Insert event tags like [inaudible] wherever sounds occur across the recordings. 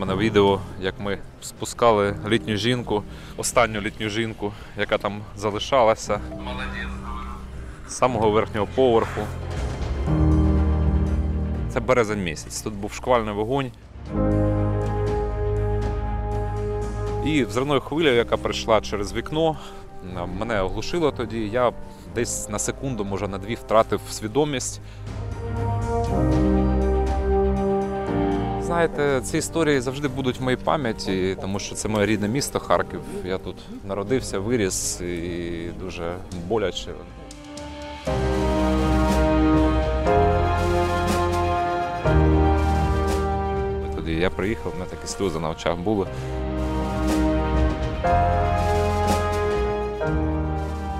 мене відео, як ми спускали літню жінку, останню літню жінку, яка там залишалася. З самого верхнього поверху. Це березень місяць. Тут був шквальний вогонь. І взривною хвилею, яка прийшла через вікно, мене оглушило тоді. Я десь на секунду, може на дві, втратив свідомість. Знаєте, ці історії завжди будуть в моїй пам'яті, тому що це моє рідне місто Харків. Я тут народився, виріс і дуже боляче. Тоді я приїхав, мене такі сльози на очах були.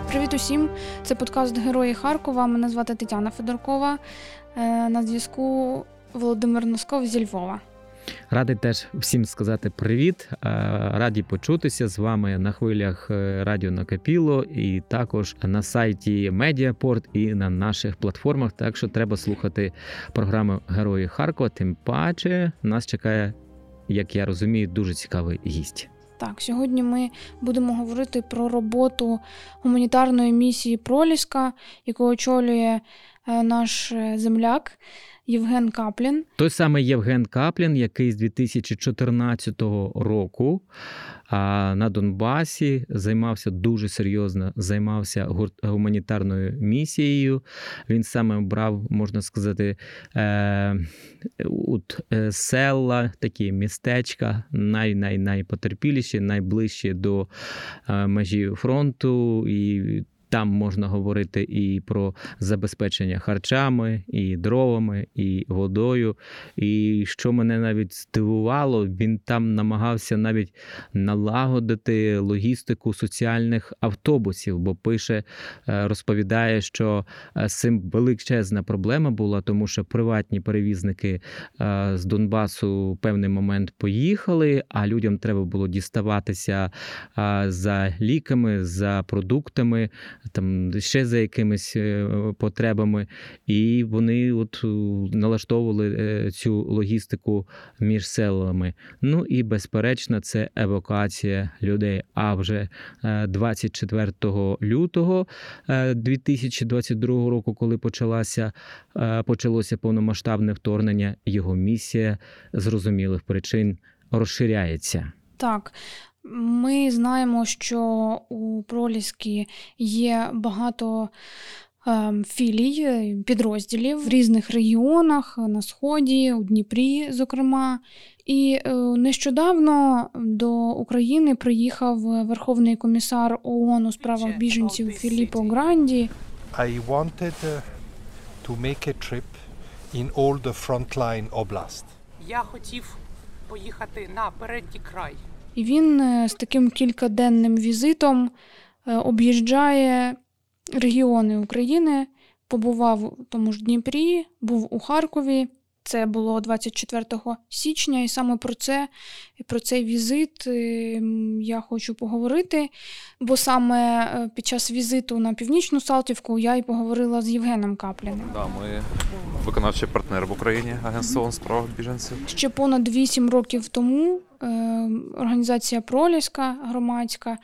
Привіт усім! Це подкаст Герої Харкова. Мене звати Тетяна Федоркова. Е, На зв'язку Володимир Носков зі Львова. Радий теж всім сказати привіт. Раді почутися з вами на хвилях е, Радіо Накапіло і також на сайті Медіапорт і на наших платформах. Так що треба слухати програму Герої Харкова. Тим паче нас чекає, як я розумію, дуже цікавий гість. Так, сьогодні ми будемо говорити про роботу гуманітарної місії Проліска, яку очолює е, наш е, земляк Євген Каплін. Той самий Євген Каплін, який з 2014 року на Донбасі займався дуже серйозно, займався гуманітарною місією. Він саме брав, можна сказати, е, от, е, села, такі містечка, най, най, найпотерпіліші, найближчі до е, межі фронту. І там можна говорити і про забезпечення харчами, і дровами, і водою. І що мене навіть здивувало, він там намагався навіть налагодити логістику соціальних автобусів, бо пише, е, розповідає, що е, цим величезна проблема була, тому що приватні перевізники е, з Донбасу в певний момент поїхали, а людям треба було діставатися за ліками, за продуктами там ще за якимись е, потребами, і вони от е, налаштовували е, цю логістику між селами. Ну і безперечно, це евакуація людей. А вже е, 24 лютого е, 2022 року, коли почалася почалося повномасштабне вторгнення, його місія зрозумілих причин розширяється. Так, ми знаємо, що у Проліскі є багато ем, філій, підрозділів в різних регіонах на Сході, у Дніпрі, зокрема. І е, нещодавно до України приїхав Верховний комісар ООН у справах біженців Філіппо Гранді. I wanted uh, to make a trip in all the frontline oblast. Я хотів поїхати на передній край. І він е, з таким кількаденним візитом е, об'їжджає регіони України, побував у тому ж Дніпрі, був у Харкові. Це було 24 січня, і саме про це, про цей візит е, я хочу поговорити. Бо саме е, під час візиту на північну Салтівку я і поговорила з Євгеном Капліним. Да, ми виконавчий партнер в Україні Агентство ООН з прав біженців. Ще понад 8 років тому е, організація Проліска громадська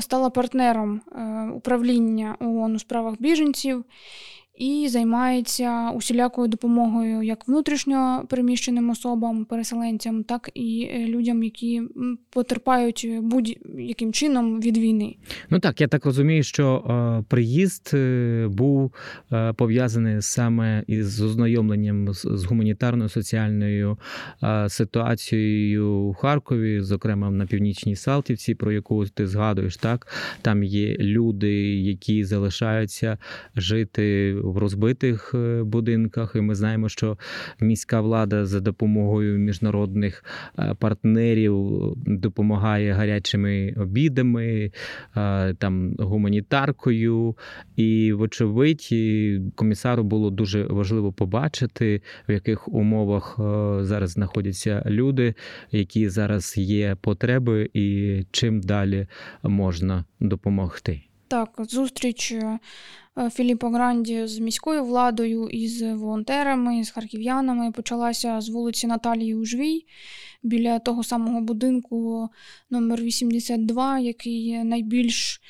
стала партнером е, управління ООН у справах біженців і займається усілякою допомогою як внутрішньо переміщеним особам, переселенцям, так і е, людям, які потерпають будь-яким чином від війни. Ну так, я так розумію, що е, приїзд е, був пов'язаний саме із ознайомленням з, гуманітарною соціальною ситуацією у Харкові, зокрема на північній Салтівці, про яку ти згадуєш, так там є люди, які залишаються жити в розбитих е, будинках, і ми знаємо, що міська влада за допомогою міжнародних е, партнерів допомагає гарячими обідами, е, там гуманітаркою. І, вочевидь, комісару було дуже важливо побачити, в яких умовах е, зараз знаходяться люди, які зараз є потреби, і чим далі можна допомогти. Так, зустріч е, Філіппо Гранді з міською владою і з волонтерами, з харків'янами почалася з вулиці Наталії Ужвій біля того самого будинку номер 82, який найбільш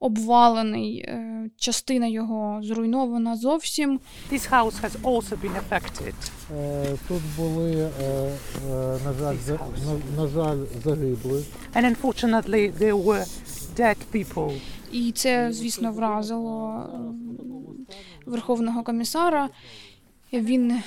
обвалений. е, Частина його зруйнована зовсім. This house has also been affected. Е, Тут були, е, е, на жаль, за- на, на жаль, загибли. And unfortunately there were dead people. І це, звісно, вразило е, Верховного комісара. Він, е,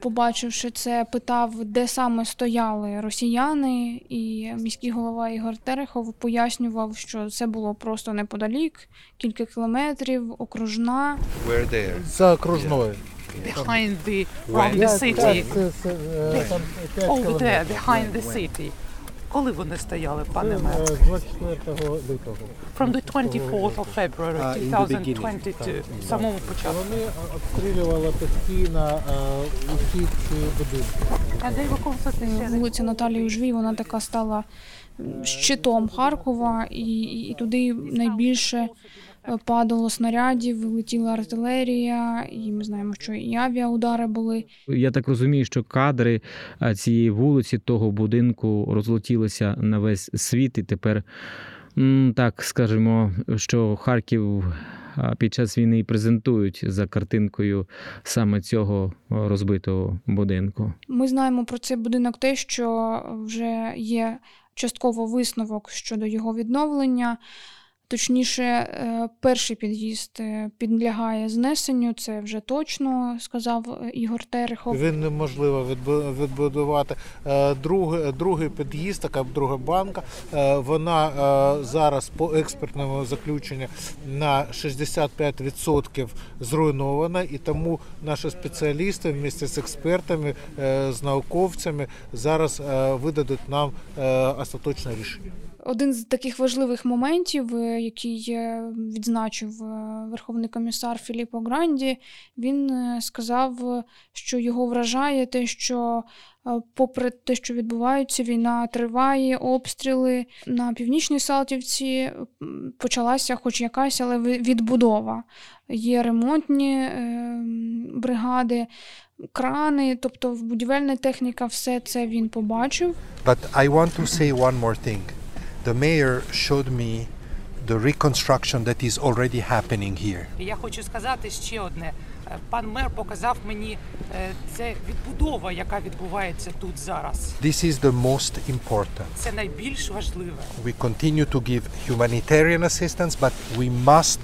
побачивши це, питав, де саме стояли росіяни, і міський голова Ігор Терехов пояснював, що це було просто неподалік, кілька кілометрів, окружна. За окружною. Behind the, the city. е, Over there, behind the city. Коли вони стояли, пане Це, мер? е, 24 лютого. From the 24th of February Ah, in the beginning. 2022, в самому початку. Вони обстрілювали постійно е, усі ці будинки. Вулиця Наталії Жві вона така стала щитом Харкова, і, і туди найбільше е, падало снарядів, летіла артилерія, і ми знаємо, що і авіаудари були. Я так розумію, що кадри цієї вулиці, того будинку розлетілися на весь світ, і тепер так скажемо, що Харків під час війни і презентують за картинкою саме цього розбитого будинку. Ми знаємо про цей будинок те, що вже є частково висновок щодо його відновлення. Точніше, е, перший під'їзд е, підлягає знесенню, це вже точно сказав е, Ігор Терехов. Він неможливо відбу- відбудувати. Другий, другий під'їзд, така друга банка, вона зараз по експертному заключенню на 65% зруйнована, і тому наші спеціалісти вместе з експертами, з науковцями зараз видадуть нам остаточне рішення. Один з таких важливих моментів, е, який відзначив е, Верховний комісар Філіппо Гранді, він е, сказав, що його вражає те, що попри те, що відбувається, війна триває, обстріли на північній Салтівці почалася хоч якась, але відбудова. Є ремонтні бригади, крани, тобто будівельна техніка, все це він побачив. But I want to say one more thing. The mayor showed me the reconstruction that is already happening here. І я хочу сказати ще одне. Е, Пан мер показав мені е, це відбудова, яка відбувається тут зараз. This is the most important. Це найбільш важливе. We continue to give humanitarian assistance, but we must,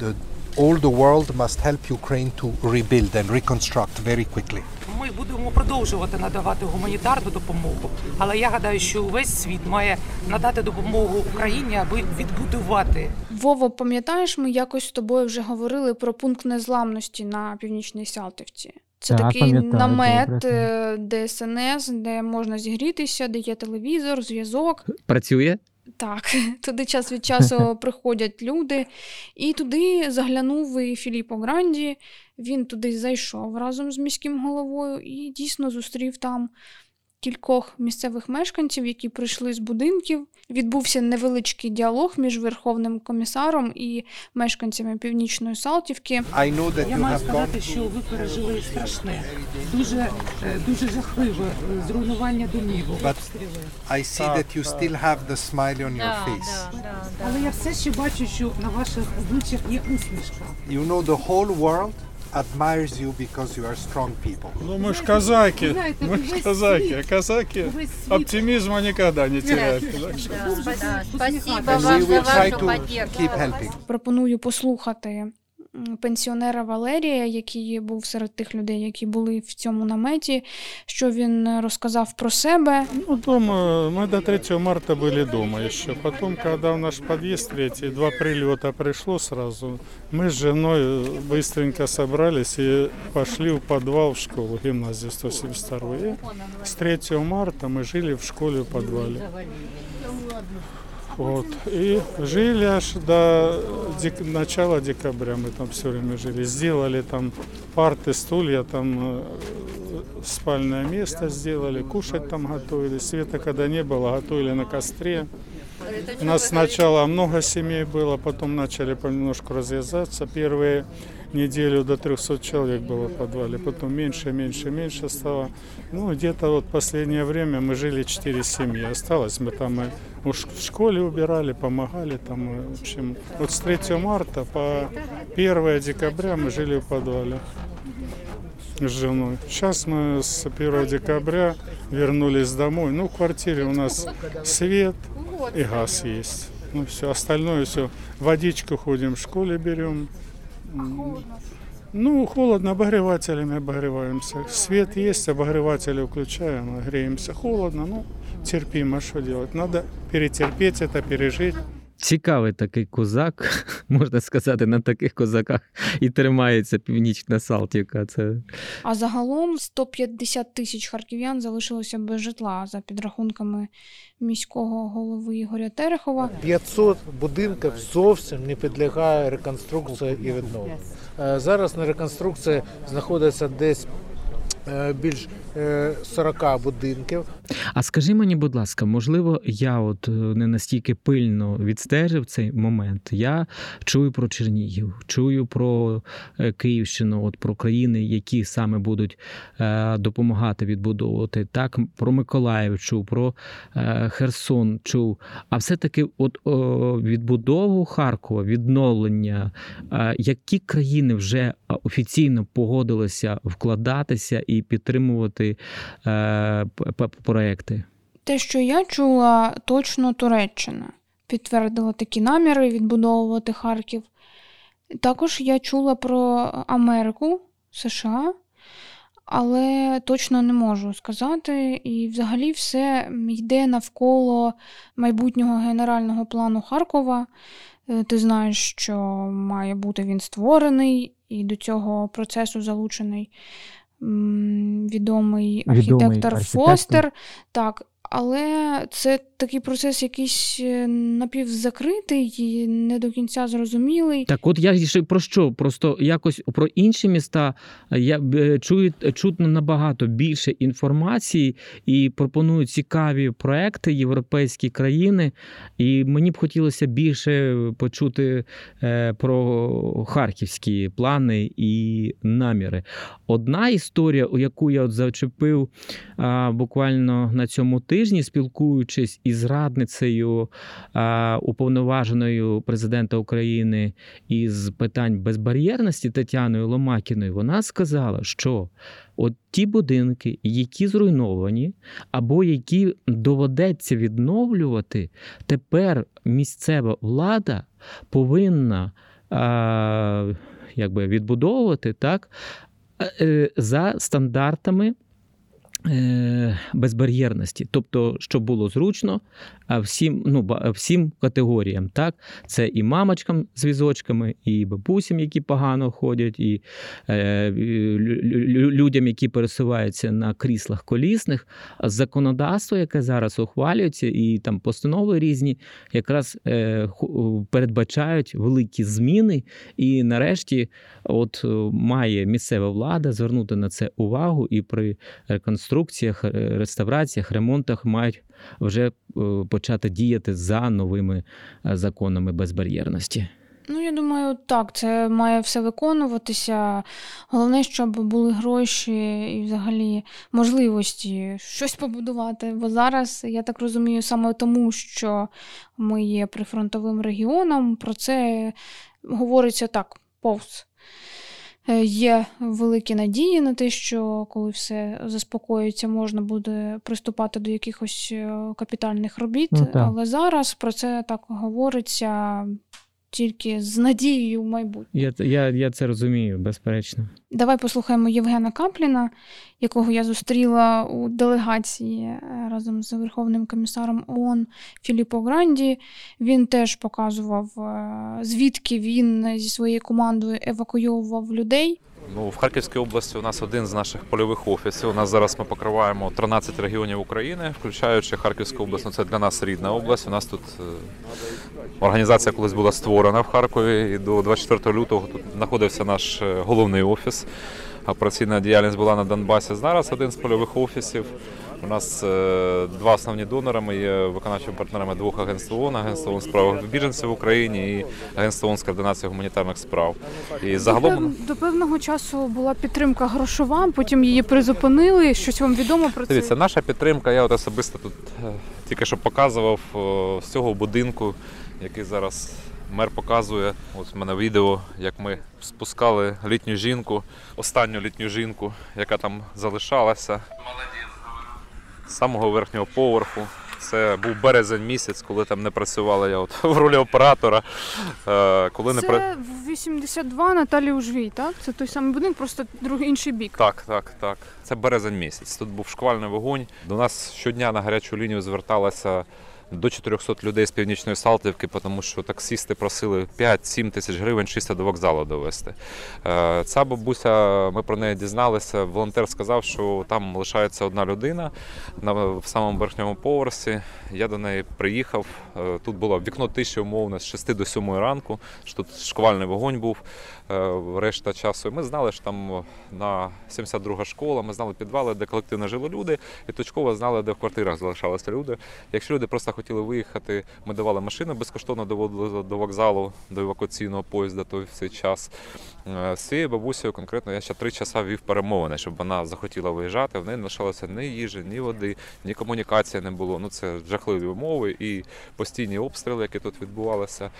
the, all the world must help Ukraine to rebuild and reconstruct very quickly. Ми будемо продовжувати надавати гуманітарну допомогу, але я гадаю, що увесь світ має надати допомогу Україні, аби відбудувати Вово, пам'ятаєш, ми якось з тобою вже говорили про пункт незламності на північній Салтівці. Це Так, такий намет, добре. е, ДСНС, де можна зігрітися, де є телевізор, зв'язок. Працює? Так, [laughs] туди час від часу [laughs] приходять люди. І туди заглянув і Філіппо Гранді. Він туди зайшов разом з міським головою і дійсно зустрів там кількох місцевих мешканців, які прийшли з будинків. Відбувся невеличкий діалог між Верховним комісаром і мешканцями Північної Салтівки. I know that Я маю сказати, що ви пережили страшне, дуже, е, дуже жахливе е, зруйнування домівок. I see that you still have the smile on your face. Але я все ще бачу, що на ваших обличчях є усмішка. You know the whole world admires you because you are strong people. Ну мы ж казаки, знаете, мы ж казаки, а казаки оптимизма никогда не теряют. Спасибо вам за вашу поддержку. Пропоную послухати пенсіонера Валерія, який був серед тих людей, які були в цьому наметі, що він е, розказав про себе. Ну, дома, мы до 3 марта были дома еще. Потом, когда в наш подъезд третий, два прилета пришло сразу, мы с женой быстренько собрались и пошли в подвал в школу, гимназию 172. И с 3 марта мы жили в школе в подвале. Вот. И жили аж до дек- начала декабря мы там все время жили. Сделали там парты, стулья, там э, спальное место сделали, кушать там готовили. Света когда не было, готовили на костре. У нас сначала много семей было, потом начали понемножку разъезжаться. Первые неделю до 300 человек было в подвале, потом меньше, меньше, меньше стало. Ну, где-то вот последнее время мы жили 4 семьи. Осталось, мы там и в школе убирали, помогали там, в общем. Вот с 3 марта по 1 декабря мы жили в подвале с женой. Сейчас мы с 1 декабря вернулись домой. Ну, в квартире у нас свет и газ есть. Ну, все, остальное все. Водичку ходим в школе берем. Ну, холодно, обогревателями обогреваемся. Свет есть, обогреватели включаем, греемся. Холодно, ну, терпимо, что делать. Надо перетерпеть это, пережить. Цікавий такий козак, [laughs] можна сказати, на таких козаках і тримається північна Салтівка. Це А загалом 150 тисяч харків'ян залишилося без житла за підрахунками міського голови Ігоря Терехова. 500 будинків зовсім не підлягає реконструкції і відновленню. Е, Зараз на реконструкції знаходиться десь е, більш 40 будинків. А скажи мені, будь ласка, можливо, я от е, не настільки пильно відстежив цей момент. Я чую про Чернігів, чую про е, Київщину, от про країни, які саме будуть е, допомагати відбудовувати. Так, про Миколаїв чув, про е, Херсон чув. А все-таки, от відбудову Харкова, відновлення, е, які країни вже е, офіційно погодилися вкладатися і підтримувати е, п- п- проекти? Те, що я чула, точно Туреччина підтвердила такі наміри відбудовувати Харків. Також я чула про Америку, США, але точно не можу сказати. І взагалі все йде навколо майбутнього генерального плану Харкова. Е, Ти знаєш, що має бути він створений, і до цього процесу залучений відомий архітектор Фостер. Так, але це такий процес якийсь е, напівзакритий і не до кінця зрозумілий. Так, от я ще про що? Просто якось про інші міста я е, чую чутно набагато більше інформації і пропонують цікаві проекти європейські країни. І мені б хотілося більше почути е, про харківські плани і наміри. Одна історія, у яку я от зачепив буквально на цьому тижні, спілкуючись із радницею а, уповноваженою президента України із питань безбар'єрності Тетяною Ломакіною, вона сказала, що от ті будинки, які зруйновані, або які доведеться відновлювати, тепер місцева влада повинна якби відбудовувати так, е, за стандартами. Е, Безбар'єрності, тобто, щоб було зручно всім, ну, ба- всім категоріям. Так? Це і мамочкам з візочками, і бабусям, які погано ходять, і е, лю- лю- людям, які пересуваються на кріслах колісних. Законодавство, яке зараз ухвалюється, і там постанови різні, якраз е, передбачають великі зміни. І нарешті, от е, має місцева влада звернути на це увагу і при реконструкціях, е, реставраціях, ремонтах мають вже е, почати діяти за новими е, законами безбар'єрності. Ну, я думаю, так, це має все виконуватися. Головне, щоб були гроші і взагалі можливості щось побудувати. Бо зараз, я так розумію, саме тому, що ми є прифронтовим регіоном, про це говориться так, повз. Е, Є великі надії на те, що коли все заспокоїться, можна буде приступати до якихось е, капітальних робіт. Ну. Але зараз про це так говориться тільки з надією в майбутнє. Я, я, я це розумію, безперечно. Давай послухаємо Євгена Капліна, якого я зустріла у делегації е, разом з Верховним комісаром ООН Філіппо Гранді. Він теж показував, е, звідки він зі своєю командою евакуйовував людей. Ну, в Харківській області у нас один з наших польових офісів. У нас зараз ми покриваємо 13 регіонів України, включаючи Харківську область. Ну, це для нас рідна область. У нас тут е, організація колись була створена в Харкові, і до 24 лютого тут знаходився наш е, головний офіс. Операційна діяльність була на Донбасі. Зараз один з польових офісів У нас е, два основні донори. Ми є виконавчими партнерами двох агентств ООН, Агентство ООН з прав біженців в Україні і Агентство ООН з координації гуманітарних справ. І загалом до певного часу була підтримка грошова, потім її призупинили. Щось вам відомо про це? Дивіться, наша підтримка, я от особисто тут е, тільки що показував е, з цього будинку, який зараз мер показує. Ось в мене відео, як ми спускали літню жінку, останню літню жінку, яка там залишалася. З самого верхнього поверху. Це був березень місяць, коли там не працювала я от в ролі оператора. Е, Коли не пра- Це в 82 Наталі Ужвій, так? Це той самий будинок, просто другий інший бік. Так, так, так. Це березень місяць. Тут був шквальний вогонь. До нас щодня на гарячу лінію зверталося до 400 людей з північної Салтівки, тому що таксісти просили 5-7 тисяч гривень чисто до вокзалу довести. Е, Ця бабуся, ми про неї дізналися. Волонтер сказав, що там лишається одна людина на в самому верхньому поверсі. Я до неї приїхав. Е, Тут було вікно тиші умовно з 6 до 7 ранку. що Тут шквальний вогонь був е, решта часу. І ми знали, що там на 72 школа, ми знали підвали, де колективно жили люди, і точково знали, де в квартирах залишалися люди. Якщо люди просто хотіли виїхати, ми давали машину безкоштовно доводили до вокзалу, до евакуаційного поїзда той в цей час. Е, З цією бабусею конкретно я ще три часа вів перемовини, щоб вона захотіла виїжджати. В неї не лишалося ні їжі, ні води, ні комунікації не було. Ну це жахливі умови і постійні обстріли, які тут відбувалися.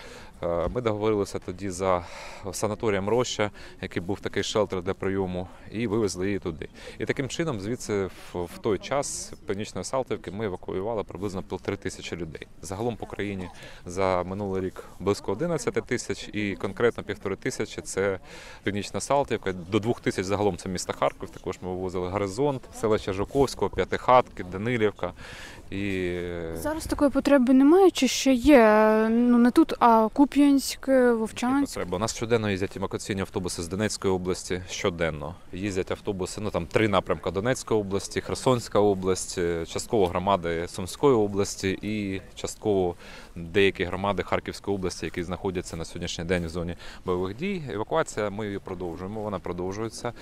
Е, Ми договорилися тоді за санаторієм Роща, який був такий шелтер для прийому, і вивезли її туди. І таким чином, звідси в, той час північної Салтівки ми евакуювали приблизно півтори тисячі людей. Загалом по країні за минулий рік близько 11 тисяч, і конкретно півтори тисячі це північна Салтівка. До двох тисяч загалом це місто Харків. Також ми вивозили Горизонт, селища Жуковського, П'ятихатки, Данилівка. І Зараз такої потреби немає, чи ще є? Ну не тут, а Куп'янськ, Вовчанськ. Треба. У нас щоденно їздять евакуаційні автобуси з Донецької області. Щоденно їздять автобуси. Ну там три напрямки Донецької області, Херсонська область, е, частково громади Сумської області і частково деякі громади Харківської області, які знаходяться на сьогоднішній день в зоні бойових дій. Евакуація ми її продовжуємо. Вона продовжується е,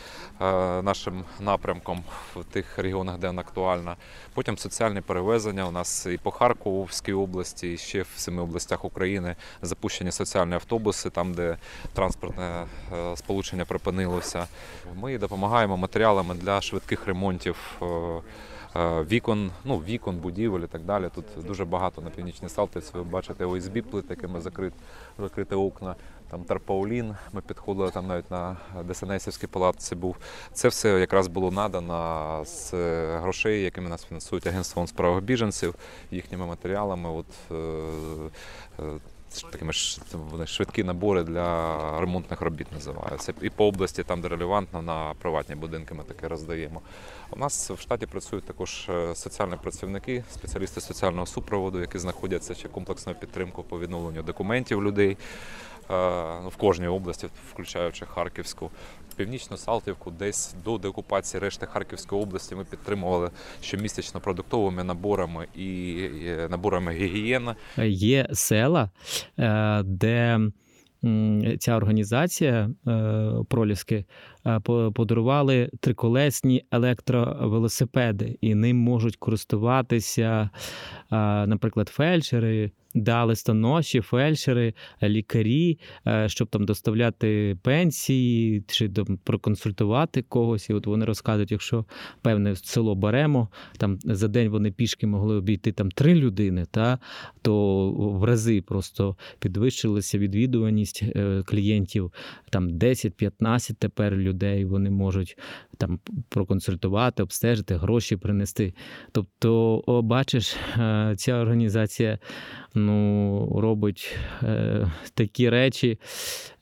нашим напрямком в тих регіонах, де вона актуальна. Потім соціальні перевезення. У нас і по Харковській області, і ще в семи областях України запущені соціальні автобуси, там, де транспортне е, сполучення припинилося. Ми допомагаємо матеріалами для швидких ремонтів. Е, Вікон, ну вікон, будівель і так далі. Тут дуже багато на північній Салтиці. Ви бачите ОСБ плит, якими закрит, закриті окна. Там Тарпаулін. Ми підходили там навіть на Десенесівській палатці був. Це все якраз було надано з е, грошей, якими нас фінансують Агентство з біженців, їхніми матеріалами. От, е, такими ж вони швидкі набори для ремонтних робіт називаються. І по області, там де релевантно, на приватні будинки ми таке роздаємо. У нас в штаті працюють також е, соціальні працівники, спеціалісти соціального супроводу, які знаходяться ще комплексну підтримку по відновленню документів людей в кожній області, включаючи Харківську. Північну Салтівку, десь до деокупації решти Харківської області ми підтримували щомісячно продуктовими наборами і е, наборами гігієни. Є села, е, де ця організація е, проліски е, подарували триколесні електровелосипеди, і ним можуть користуватися, е, наприклад, фельдшери. Да, листоноші, фельдшери, лікарі, е, щоб там доставляти пенсії чи проконсультувати когось. І от вони розказують, якщо певне село беремо, там за день вони пішки могли обійти там три людини, та то в рази просто підвищилася відвідуваність е, клієнтів. Там 10-15 тепер людей вони можуть там проконсультувати, обстежити, гроші принести. Тобто, о, бачиш, е, ця організація ну, робить е, такі речі,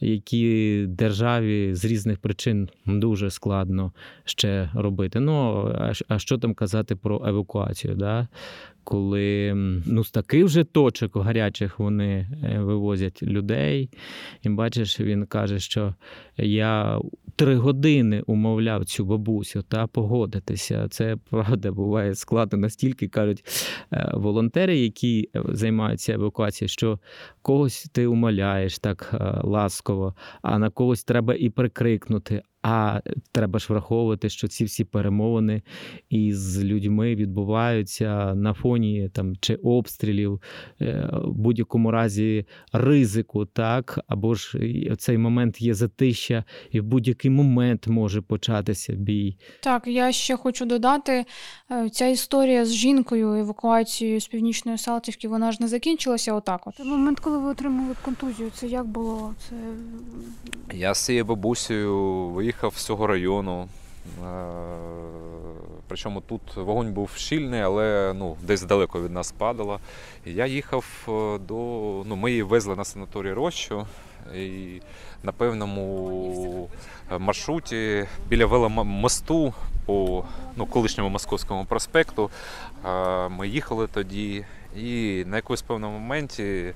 які державі з різних причин дуже складно ще робити. Ну, а що там казати про евакуацію? Да? Коли ну, з таких вже точок гарячих вони е, вивозять людей, і бачиш, він каже, що я три години умовляв цю бабусю та погодитися. Це правда буває складно настільки кажуть е, волонтери, які е, займаються евакуацією, що когось ти умоляєш так ласково, а на когось треба і прикрикнути. А треба ж враховувати, що ці всі перемовини із людьми відбуваються на фоні там чи обстрілів, е, в будь-якому разі ризику, так або ж цей момент є затища, і в будь-який момент може початися бій. Так, я ще хочу додати, е, ця історія з жінкою, евакуацією з північної Салтівки, вона ж не закінчилася отак. От. Момент, коли ви отримали контузію, це як було? Це Я з цією бабусею виїхав з цього району. Е, Причому тут вогонь був щільний, але ну, десь далеко від нас падало. Я їхав е, до. Ну, ми її везли на санаторій Рощу. І на певному е, маршруті біля веломосту по ну, колишньому московському проспекту ми їхали тоді, і на якомусь певному моменті,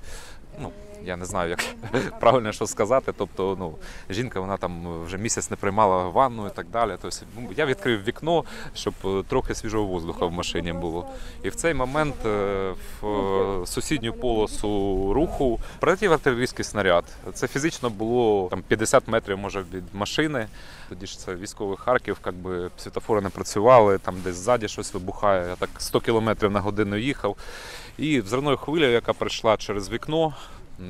ну, я не знаю, як [laughs] правильно що сказати. Тобто, ну, жінка вона там вже місяць не приймала ванну і так далі. Тобто, ну, я відкрив вікно, щоб е, трохи свіжого воздуха в машині було. І в цей момент е, в е, сусідню полосу руху прилетів артилерійський снаряд. Це фізично було там 50 метрів, може, від машини. Тоді ж це військовий Харків, якби світофори не працювали, там десь ззаді щось вибухає. Я так 100 км на годину їхав. І взривною хвилею, яка прийшла через вікно,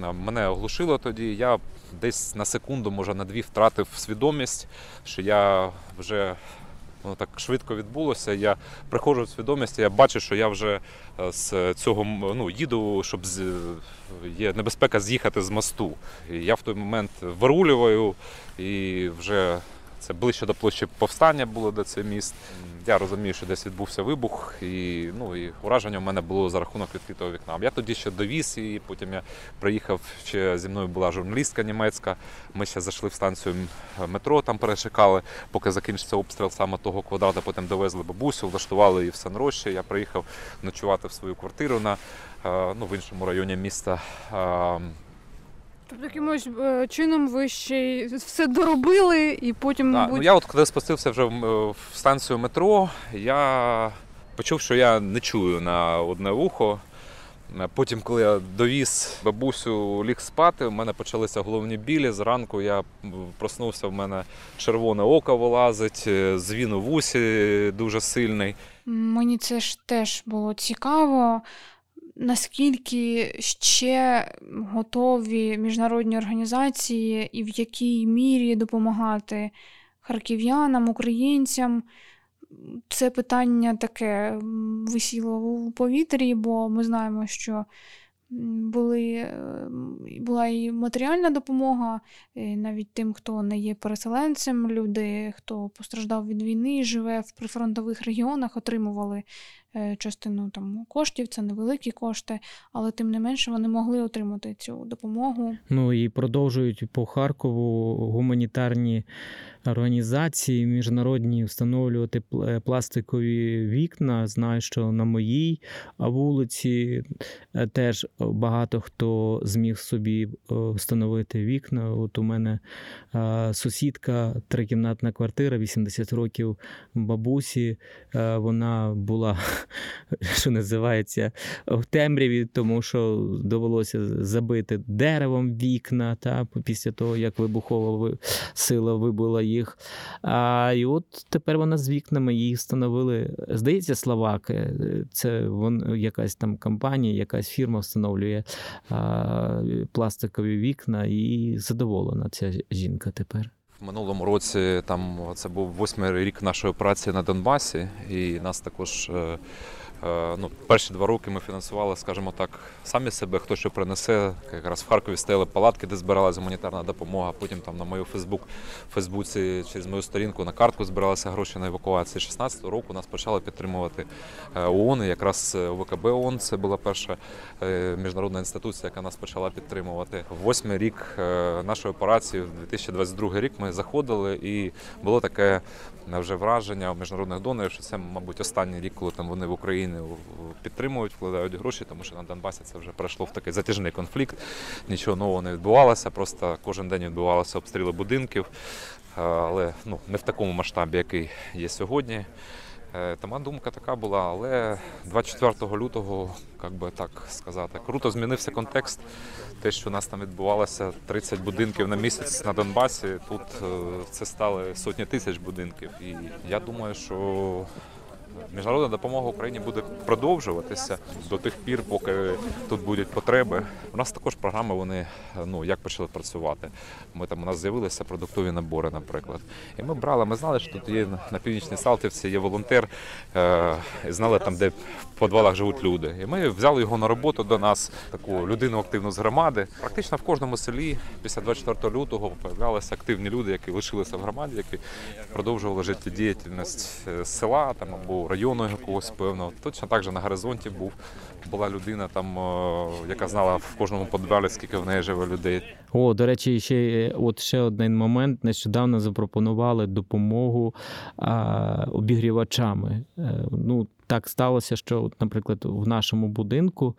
мене оглушило тоді. Я десь на секунду, може на дві, втратив свідомість, що я вже ну, так швидко відбулося. Я приходжу в свідомість, я бачу, що я вже е, з цього ну, їду, щоб з... є небезпека з'їхати з мосту. І я в той момент вирулюваю і вже. Це ближче до площі повстання було до цей міст. Я розумію, що десь відбувся вибух, і ну і ураження в мене було за рахунок відкритого вікна. Я тоді ще довіз і потім я приїхав. Ще зі мною була журналістка німецька. Ми ще зайшли в станцію метро, там перечекали, поки закінчиться обстріл саме того квадрата. Потім довезли бабусю, влаштували її в Санрощі. Я приїхав ночувати в свою квартиру на е, ну, в іншому районі міста. Е, Тобто якимось е, чином ви ще й все доробили і потім, Так, мабуть, ну я от коли спустився вже в, м- в станцію метро, я почув, що я не чую на одне вухо. Е, Потім, коли я довіз бабусю ліг спати, в мене почалися головні білі. Зранку я м, проснувся, в мене червоне око вилазить, е, звін у вусі дуже сильний. Мені це ж теж було цікаво, наскільки ще готові міжнародні організації і в якій мірі допомагати харків'янам, українцям. Це питання таке висіло у повітрі, бо ми знаємо, що були, е, була і матеріальна допомога, е, навіть тим, хто не є переселенцем, люди, хто постраждав від війни, живе в прифронтових регіонах, отримували частину там коштів, це невеликі кошти, але тим не менше вони могли отримати цю допомогу. Ну і продовжують по Харкову гуманітарні організації міжнародні встановлювати е, пластикові вікна. Знаю, що на моїй вулиці е, теж багато хто зміг собі е, встановити вікна. От у мене е, сусідка, трикімнатна квартира, 80 років бабусі. Е, Вона була, [laughs] що називається, в темряві, тому що довелося забити деревом вікна та після того, як вибухова сила вибила їх. А, і от тепер вона з вікнами її встановили. Здається, словаки. Це вон, якась там компанія, якась фірма встановлює а, пластикові вікна, і задоволена ця жінка тепер. В минулому році там це був восьмий рік нашої праці на Донбасі, і нас також. Е, е, Ну, перші два роки ми фінансували, скажімо так, самі себе, хто що принесе. Якраз в Харкові стояли палатки, де збиралася гуманітарна допомога. Потім там на мою Фейсбук, Фейсбуці через мою сторінку на картку збиралися гроші на евакуацію. 16-го року нас почали підтримувати е, ООН. І якраз е, ВКБ ООН це була перша е, міжнародна інституція, яка нас почала підтримувати. Восьмий рік е, нашої операції, в 2022 рік, ми заходили, і було таке е, вже враження у міжнародних донорів, що це, мабуть, останній рік, коли там вони в Україні підтримують, вкладають гроші, тому що на Донбасі це вже пройшло в такий затяжний конфлікт. Нічого нового не відбувалося, просто кожен день відбувалися обстріли будинків, е, але ну, не в такому масштабі, який є сьогодні. Е, Та моя думка така була, але 24 лютого, як би так сказати, круто змінився контекст. Те, що у нас там відбувалося 30 будинків на місяць на Донбасі, тут е, це стали сотні тисяч будинків. І я думаю, що міжнародна допомога Україні буде продовжуватися до тих пір, поки тут будуть потреби. У нас також програми вони ну як почали працювати. Ми там у нас з'явилися продуктові набори, наприклад. І ми брали, ми знали, що тут є на північній Салтівці є волонтер, е, знали там, де в підвалах живуть люди. І ми взяли його на роботу до нас, таку людину активну з громади. Практично в кожному селі після 24 лютого появлялися активні люди, які лишилися в громаді, які продовжували життєдіяльність е, села там або району якогось певного. Точно так же на горизонті був була людина, там е, яка знала в кожному подвалі, скільки в неї живе людей. О, до речі, ще е, от ще один момент. Нещодавно запропонували допомогу а, обігрівачами. Е, Ну, так сталося, що, наприклад, в нашому будинку,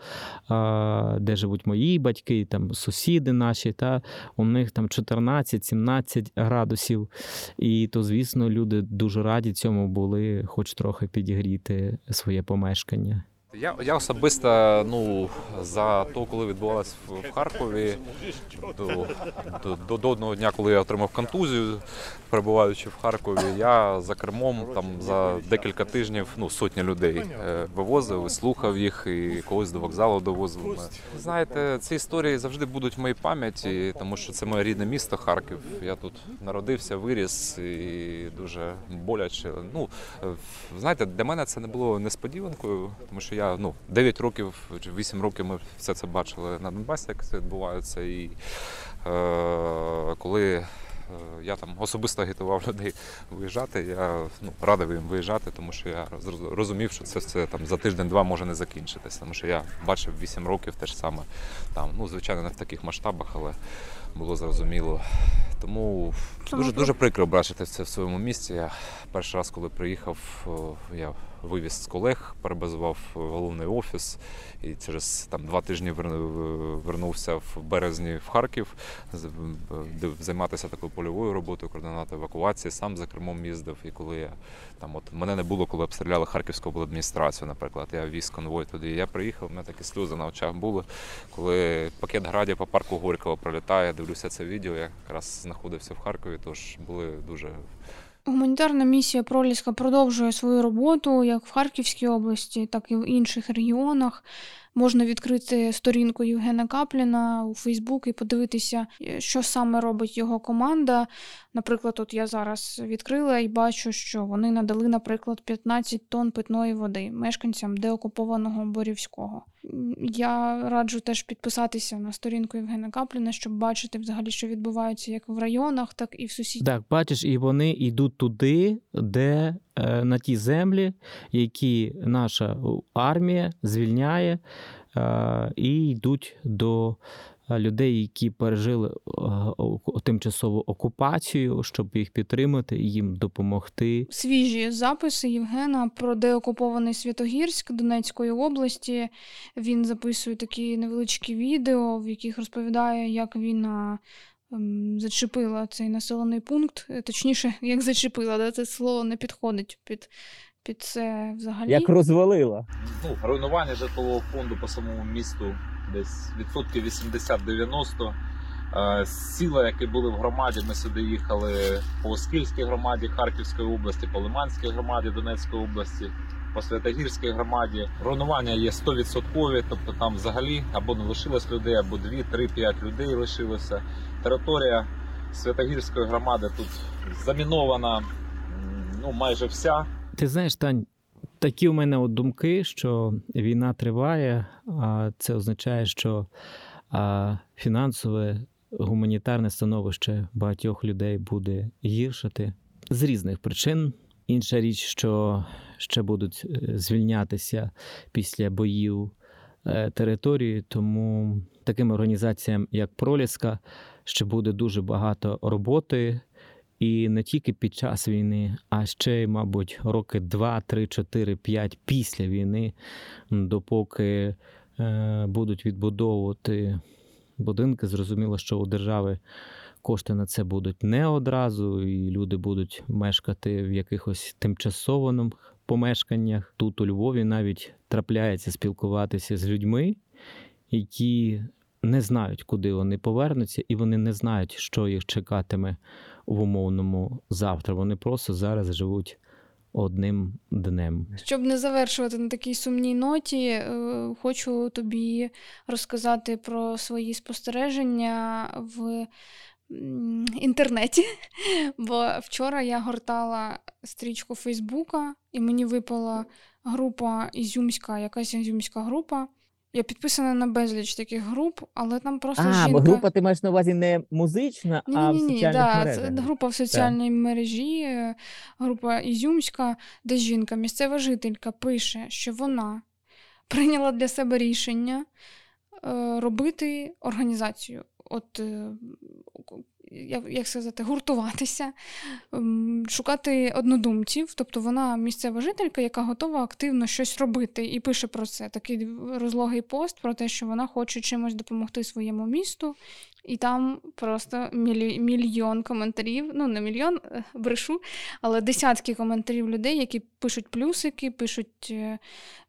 де живуть мої батьки, там сусіди наші, та у них там 14-17 градусів. І то, звісно, люди дуже раді цьому були, хоч трохи підігріти своє помешкання. Я, я особисто ну, за то, коли відбувалось в, Харкові, до, до, до, до одного дня, коли я отримав контузію, перебуваючи в Харкові, я за кермом там за декілька тижнів ну, сотні людей е, вивозив, слухав їх, і когось до вокзалу довозив. Знаєте, ці історії завжди будуть в моїй пам'яті, тому що це моє рідне місто Харків. Я тут народився, виріс і дуже боляче. Ну, е, знаєте, для мене це не було несподіванкою, тому що я ну 9 років чи 8 років ми все це бачили на Донбасі, як це відбувається. І е, коли е, я там особисто агітував [laughs] людей виїжджати, я ну, радив їм виїжджати, тому що я розумів, що це, це там за тиждень-два може не закінчитися. Тому що я бачив 8 років те ж саме там, ну звичайно, не в таких масштабах, але було зрозуміло. Тому дуже дуже прикро бачити це в своєму місті. Я перший раз, коли приїхав, я вивіз з колег, перебазував в головний офіс і через там два тижні вернувся в березні в Харків, займатися такою польовою роботою, координати евакуації, сам за кермом їздив. І коли я там, от мене не було, коли обстріляли Харківську обладміністрацію, наприклад, я віз конвой туди. Я приїхав, у мене такі сльози на очах були. Коли пакет градів по парку Горького пролітає, дивлюся це відео. Я якраз знаходився в Харкові, тож були дуже Гуманітарна місія Проліска продовжує свою роботу як в Харківській області, так і в інших регіонах. Можна відкрити сторінку Євгена Капліна у Фейсбук і подивитися, е, що саме робить його команда. Наприклад, от я зараз відкрила і бачу, що вони надали, наприклад, 15 тонн питної води мешканцям деокупованого Борівського. Я раджу теж підписатися на сторінку Євгена Капліна, щоб бачити взагалі, що відбувається як в районах, так і в сусідніх. Так, бачиш, і вони йдуть туди, де на ті землі, які наша армія звільняє, е, і йдуть до е, людей, які пережили е, тимчасову окупацію, щоб їх підтримати і їм допомогти. свіжі записи Євгена про деокупований Святогірськ Донецької області. Він записує такі невеличкі відео, в яких розповідає, як ем, зачепила цей населений пункт. Е, Точніше, [laughs] як зачепила, да? це слово не підходить під, під це взагалі. Як розвалила. ну, руйнування житлового фонду по самому місту десь відсотків 80-90. Е, Сіла, які були в громаді, ми сюди їхали по Оскільській громаді Харківської області, по Лиманській громаді Донецької області, по Святогірській громаді. Руйнування є 100%, тобто там взагалі або не лишилось людей, або 2, 3, 5 людей лишилося. Територія Святогірської громади тут замінована ну, майже вся. Ти знаєш, Тань, такі у мене от думки, що війна триває, а це означає, що а, фінансове гуманітарне становище багатьох людей буде гіршати з різних причин. Інша річ, що ще будуть е, звільнятися після боїв е, території, тому таким організаціям, як Проліска, ще буде дуже багато роботи. І не тільки під час війни, а ще, мабуть, роки 2, 3, 4, 5 після війни, допоки е, будуть відбудовувати будинки. Зрозуміло, що у держави кошти на це будуть не одразу, і люди будуть мешкати в якихось тимчасованих помешканнях. Тут у Львові навіть трапляється спілкуватися з людьми, які не знають, куди вони повернуться, і вони не знають, що їх чекатиме в умовному завтра. Вони просто зараз живуть одним днем. Щоб не завершувати на такій сумній ноті, е, хочу тобі розказати про свої спостереження в інтернеті. [laughs] Бо вчора я гортала стрічку Фейсбука, і мені випала група Ізюмська, якась ізюмська група. Я підписана на безліч таких груп, але там просто А, жінка. бо група ти маєш на увазі не музична, а в Ні, ні, ні, да, мережах. це група в соціальній мережі, е, група Ізюмська, де жінка, місцева жителька, пише, що вона прийняла для себе рішення е, робити організацію. От, е, як, сказати, гуртуватися, шукати однодумців. Тобто вона місцева жителька, яка готова активно щось робити, і пише про це. Такий розлогий пост про те, що вона хоче чимось допомогти своєму місту. І там просто мільйон коментарів. Ну, не мільйон, е, брешу, але десятки коментарів людей, які пишуть плюсики, пишуть е,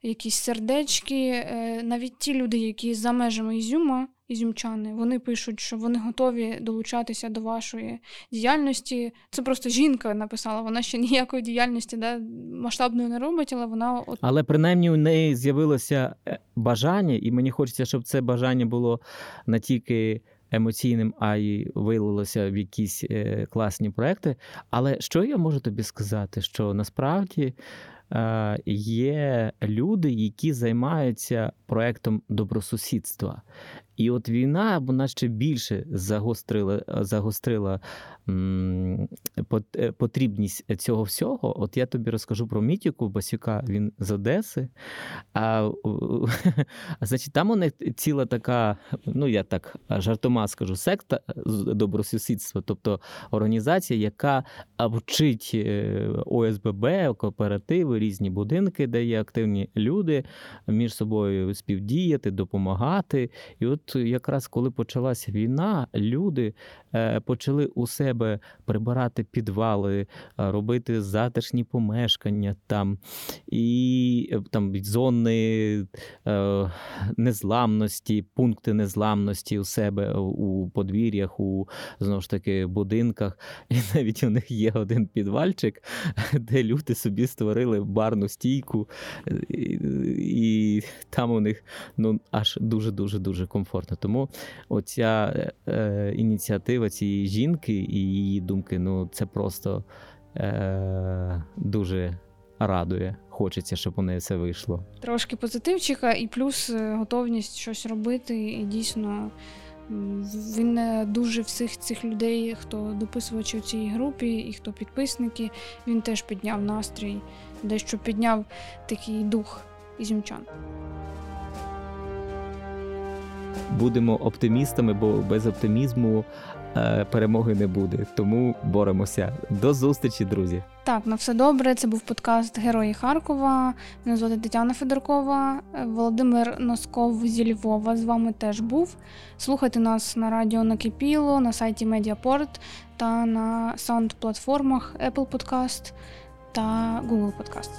якісь сердечки. Е, навіть ті люди, які за межами Ізюма, ізюмчани, вони пишуть, що вони готові долучатися до вашої діяльності. Це просто жінка написала. Вона ще [laughs] ніякої діяльності да, масштабної не робить, але вона от Але принаймні у неї з'явилося е, бажання, і мені хочеться, щоб це бажання було не тільки емоційним, а й вилилося в якісь е, класні проекти. Але що я можу тобі сказати? Що насправді е, є люди, які займаються проектом добросусідства. І от війна вона ще більше загострила, загострила м, е, потрібність цього всього. От я тобі розкажу про Мітіку Басюка, він з Одеси. А, [laughs] значить, там у них ціла така, ну я так жартома скажу, секта добросусідства, тобто організація, яка вчить е, ОСББ, кооперативи, різні будинки, де є активні люди між собою співдіяти, допомагати. І от якраз коли почалася війна, люди е, почали у себе прибирати підвали, е, робити затишні помешкання там і е, там зони незламності, пункти незламності у себе у подвір'ях, у знову ж таки будинках. І навіть у них є один підвальчик, [laughs] де люди собі створили барну стійку, і, і там у них ну аж дуже дуже дуже комфортно. Тому оця е, ініціатива цієї жінки і її думки, ну це просто е, дуже радує. Хочеться, щоб у неї все вийшло. трошки позитивчика, і плюс е, готовність щось робити. І дійсно він е, дуже всіх цих людей, хто дописувачі у цій групі і хто підписники, він теж підняв настрій, дещо підняв такий дух ізюмчан. Будемо оптимістами, бо без оптимізму е, перемоги не буде. Тому боремося. До зустрічі, друзі. Так, на все добре. Це був подкаст Герої Харкова. Мене звати Тетяна Федоркова. Е, Володимир Носков зі Львова з вами теж був. Слухайте нас на радіо Накипіло, на сайті Медіапорт та на саунд-платформах Apple Podcast та Google Podcast.